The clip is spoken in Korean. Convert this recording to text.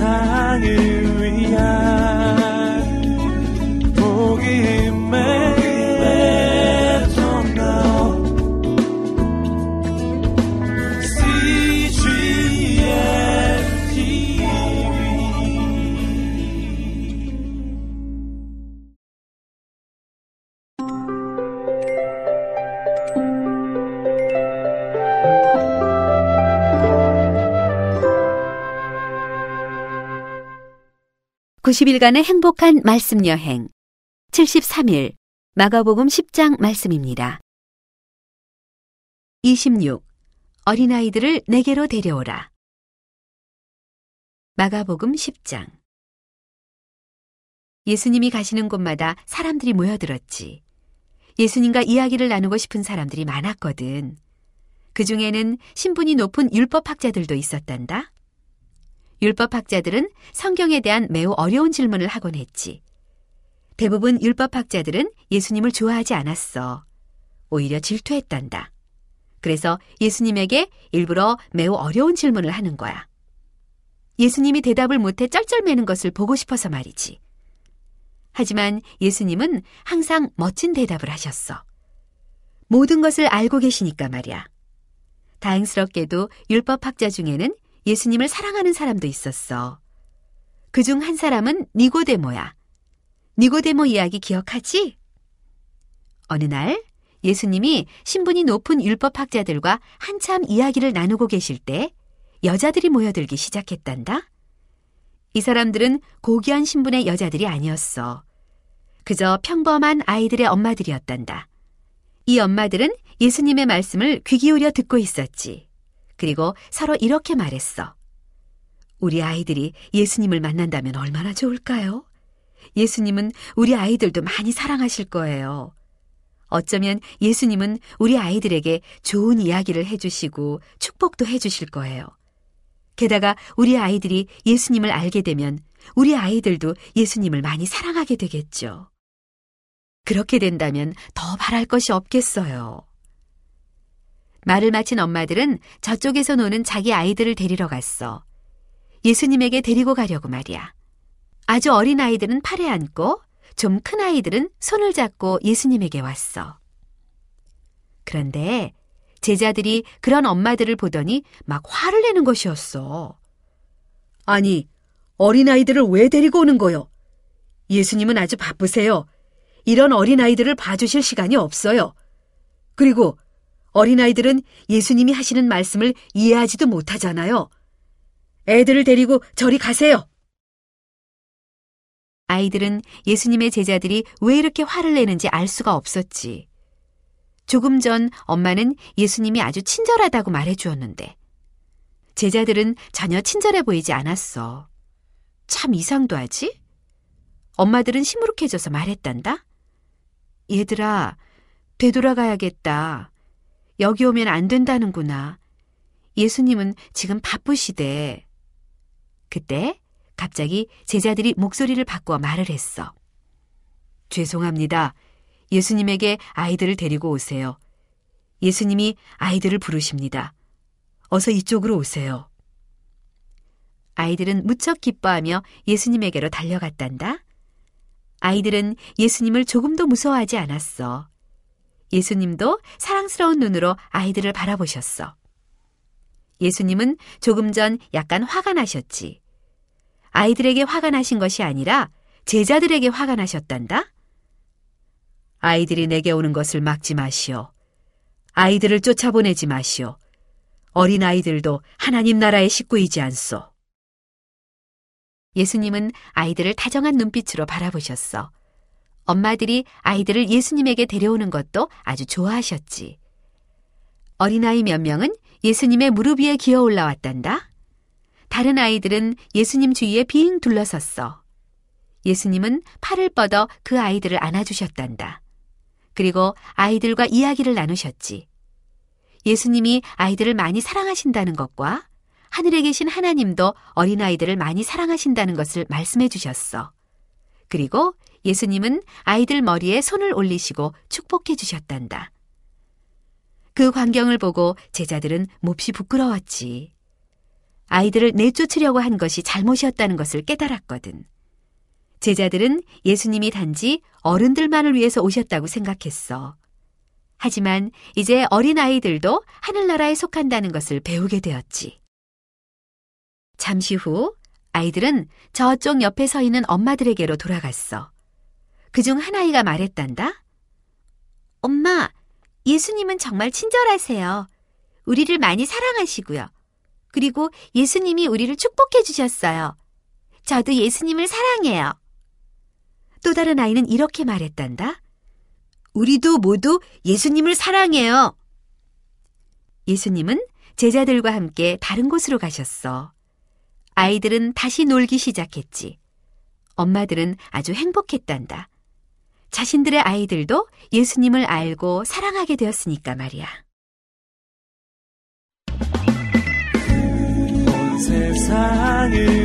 세상을 위한 복음의 통로 CGM TV 구십 일간의 행복한 말씀 여행 73일 마가복음 10장 말씀입니다. 26. 어린아이들을 내게로 데려오라. 마가복음 10장 예수님이 가시는 곳마다 사람들이 모여들었지. 예수님과 이야기를 나누고 싶은 사람들이 많았거든. 그 중에는 신분이 높은 율법학자들도 있었단다. 율법학자들은 성경에 대한 매우 어려운 질문을 하곤 했지. 대부분 율법학자들은 예수님을 좋아하지 않았어. 오히려 질투했단다. 그래서 예수님에게 일부러 매우 어려운 질문을 하는 거야. 예수님이 대답을 못해 쩔쩔매는 것을 보고 싶어서 말이지. 하지만 예수님은 항상 멋진 대답을 하셨어. 모든 것을 알고 계시니까 말이야. 다행스럽게도 율법학자 중에는 예수님을 사랑하는 사람도 있었어. 그 중 한 사람은 니고데모야. 니고데모 이야기 기억하지? 어느 날 예수님이 신분이 높은 율법학자들과 한참 이야기를 나누고 계실 때 여자들이 모여들기 시작했단다. 이 사람들은 고귀한 신분의 여자들이 아니었어. 그저 평범한 아이들의 엄마들이었단다. 이 엄마들은 예수님의 말씀을 귀 기울여 듣고 있었지. 그리고 서로 이렇게 말했어. 우리 아이들이 예수님을 만난다면 얼마나 좋을까요? 예수님은 우리 아이들도 많이 사랑하실 거예요. 어쩌면 예수님은 우리 아이들에게 좋은 이야기를 해주시고 축복도 해주실 거예요. 게다가 우리 아이들이 예수님을 알게 되면 우리 아이들도 예수님을 많이 사랑하게 되겠죠. 그렇게 된다면 더 바랄 것이 없겠어요. 말을 마친 엄마들은 저쪽에서 노는 자기 아이들을 데리러 갔어. 예수님에게 데리고 가려고 말이야. 아주 어린 아이들은 팔에 안고 좀 큰 아이들은 손을 잡고 예수님에게 왔어. 그런데 제자들이 그런 엄마들을 보더니 막 화를 내는 것이었어. 아니, 어린 아이들을 왜 데리고 오는 거요? 예수님은 아주 바쁘세요. 이런 어린 아이들을 봐주실 시간이 없어요. 그리고 어린아이들은 예수님이 하시는 말씀을 이해하지도 못하잖아요. 애들을 데리고 저리 가세요. 아이들은 예수님의 제자들이 왜 이렇게 화를 내는지 알 수가 없었지. 조금 전 엄마는 예수님이 아주 친절하다고 말해 주었는데, 제자들은 전혀 친절해 보이지 않았어. 참 이상도 하지? 엄마들은 시무룩해져서 말했단다. 얘들아, 되돌아가야겠다. 여기 오면 안 된다는구나. 예수님은 지금 바쁘시대. 그때 갑자기 제자들이 목소리를 바꾸어 말을 했어. 죄송합니다. 예수님에게 아이들을 데리고 오세요. 예수님이 아이들을 부르십니다. 어서 이쪽으로 오세요. 아이들은 무척 기뻐하며 예수님에게로 달려갔단다. 아이들은 예수님을 조금도 무서워하지 않았어. 예수님도 사랑스러운 눈으로 아이들을 바라보셨어. 예수님은 조금 전 약간 화가 나셨지. 아이들에게 화가 나신 것이 아니라 제자들에게 화가 나셨단다. 아이들이 내게 오는 것을 막지 마시오. 아이들을 쫓아보내지 마시오. 어린 아이들도 하나님 나라의 식구이지 않소. 예수님은 아이들을 다정한 눈빛으로 바라보셨어. 엄마들이 아이들을 예수님에게 데려오는 것도 아주 좋아하셨지. 어린아이 몇 명은 예수님의 무릎 위에 기어 올라왔단다. 다른 아이들은 예수님 주위에 빙 둘러섰어. 예수님은 팔을 뻗어 그 아이들을 안아주셨단다. 그리고 아이들과 이야기를 나누셨지. 예수님이 아이들을 많이 사랑하신다는 것과 하늘에 계신 하나님도 어린아이들을 많이 사랑하신다는 것을 말씀해 주셨어. 그리고 예수님은 아이들 머리에 손을 올리시고 축복해 주셨단다. 그 광경을 보고 제자들은 몹시 부끄러웠지. 아이들을 내쫓으려고 한 것이 잘못이었다는 것을 깨달았거든. 제자들은 예수님이 단지 어른들만을 위해서 오셨다고 생각했어. 하지만 이제 어린아이들도 하늘나라에 속한다는 것을 배우게 되었지. 잠시 후 아이들은 저쪽 옆에 서 있는 엄마들에게로 돌아갔어. 그 중 한 아이가 말했단다. 엄마, 예수님은 정말 친절하세요. 우리를 많이 사랑하시고요. 그리고 예수님이 우리를 축복해 주셨어요. 저도 예수님을 사랑해요. 또 다른 아이는 이렇게 말했단다. 우리도 모두 예수님을 사랑해요. 예수님은 제자들과 함께 다른 곳으로 가셨어. 아이들은 다시 놀기 시작했지. 엄마들은 아주 행복했단다. 자신들의 아이들도 예수님을 알고 사랑하게 되었으니까 말이야. 온 세상을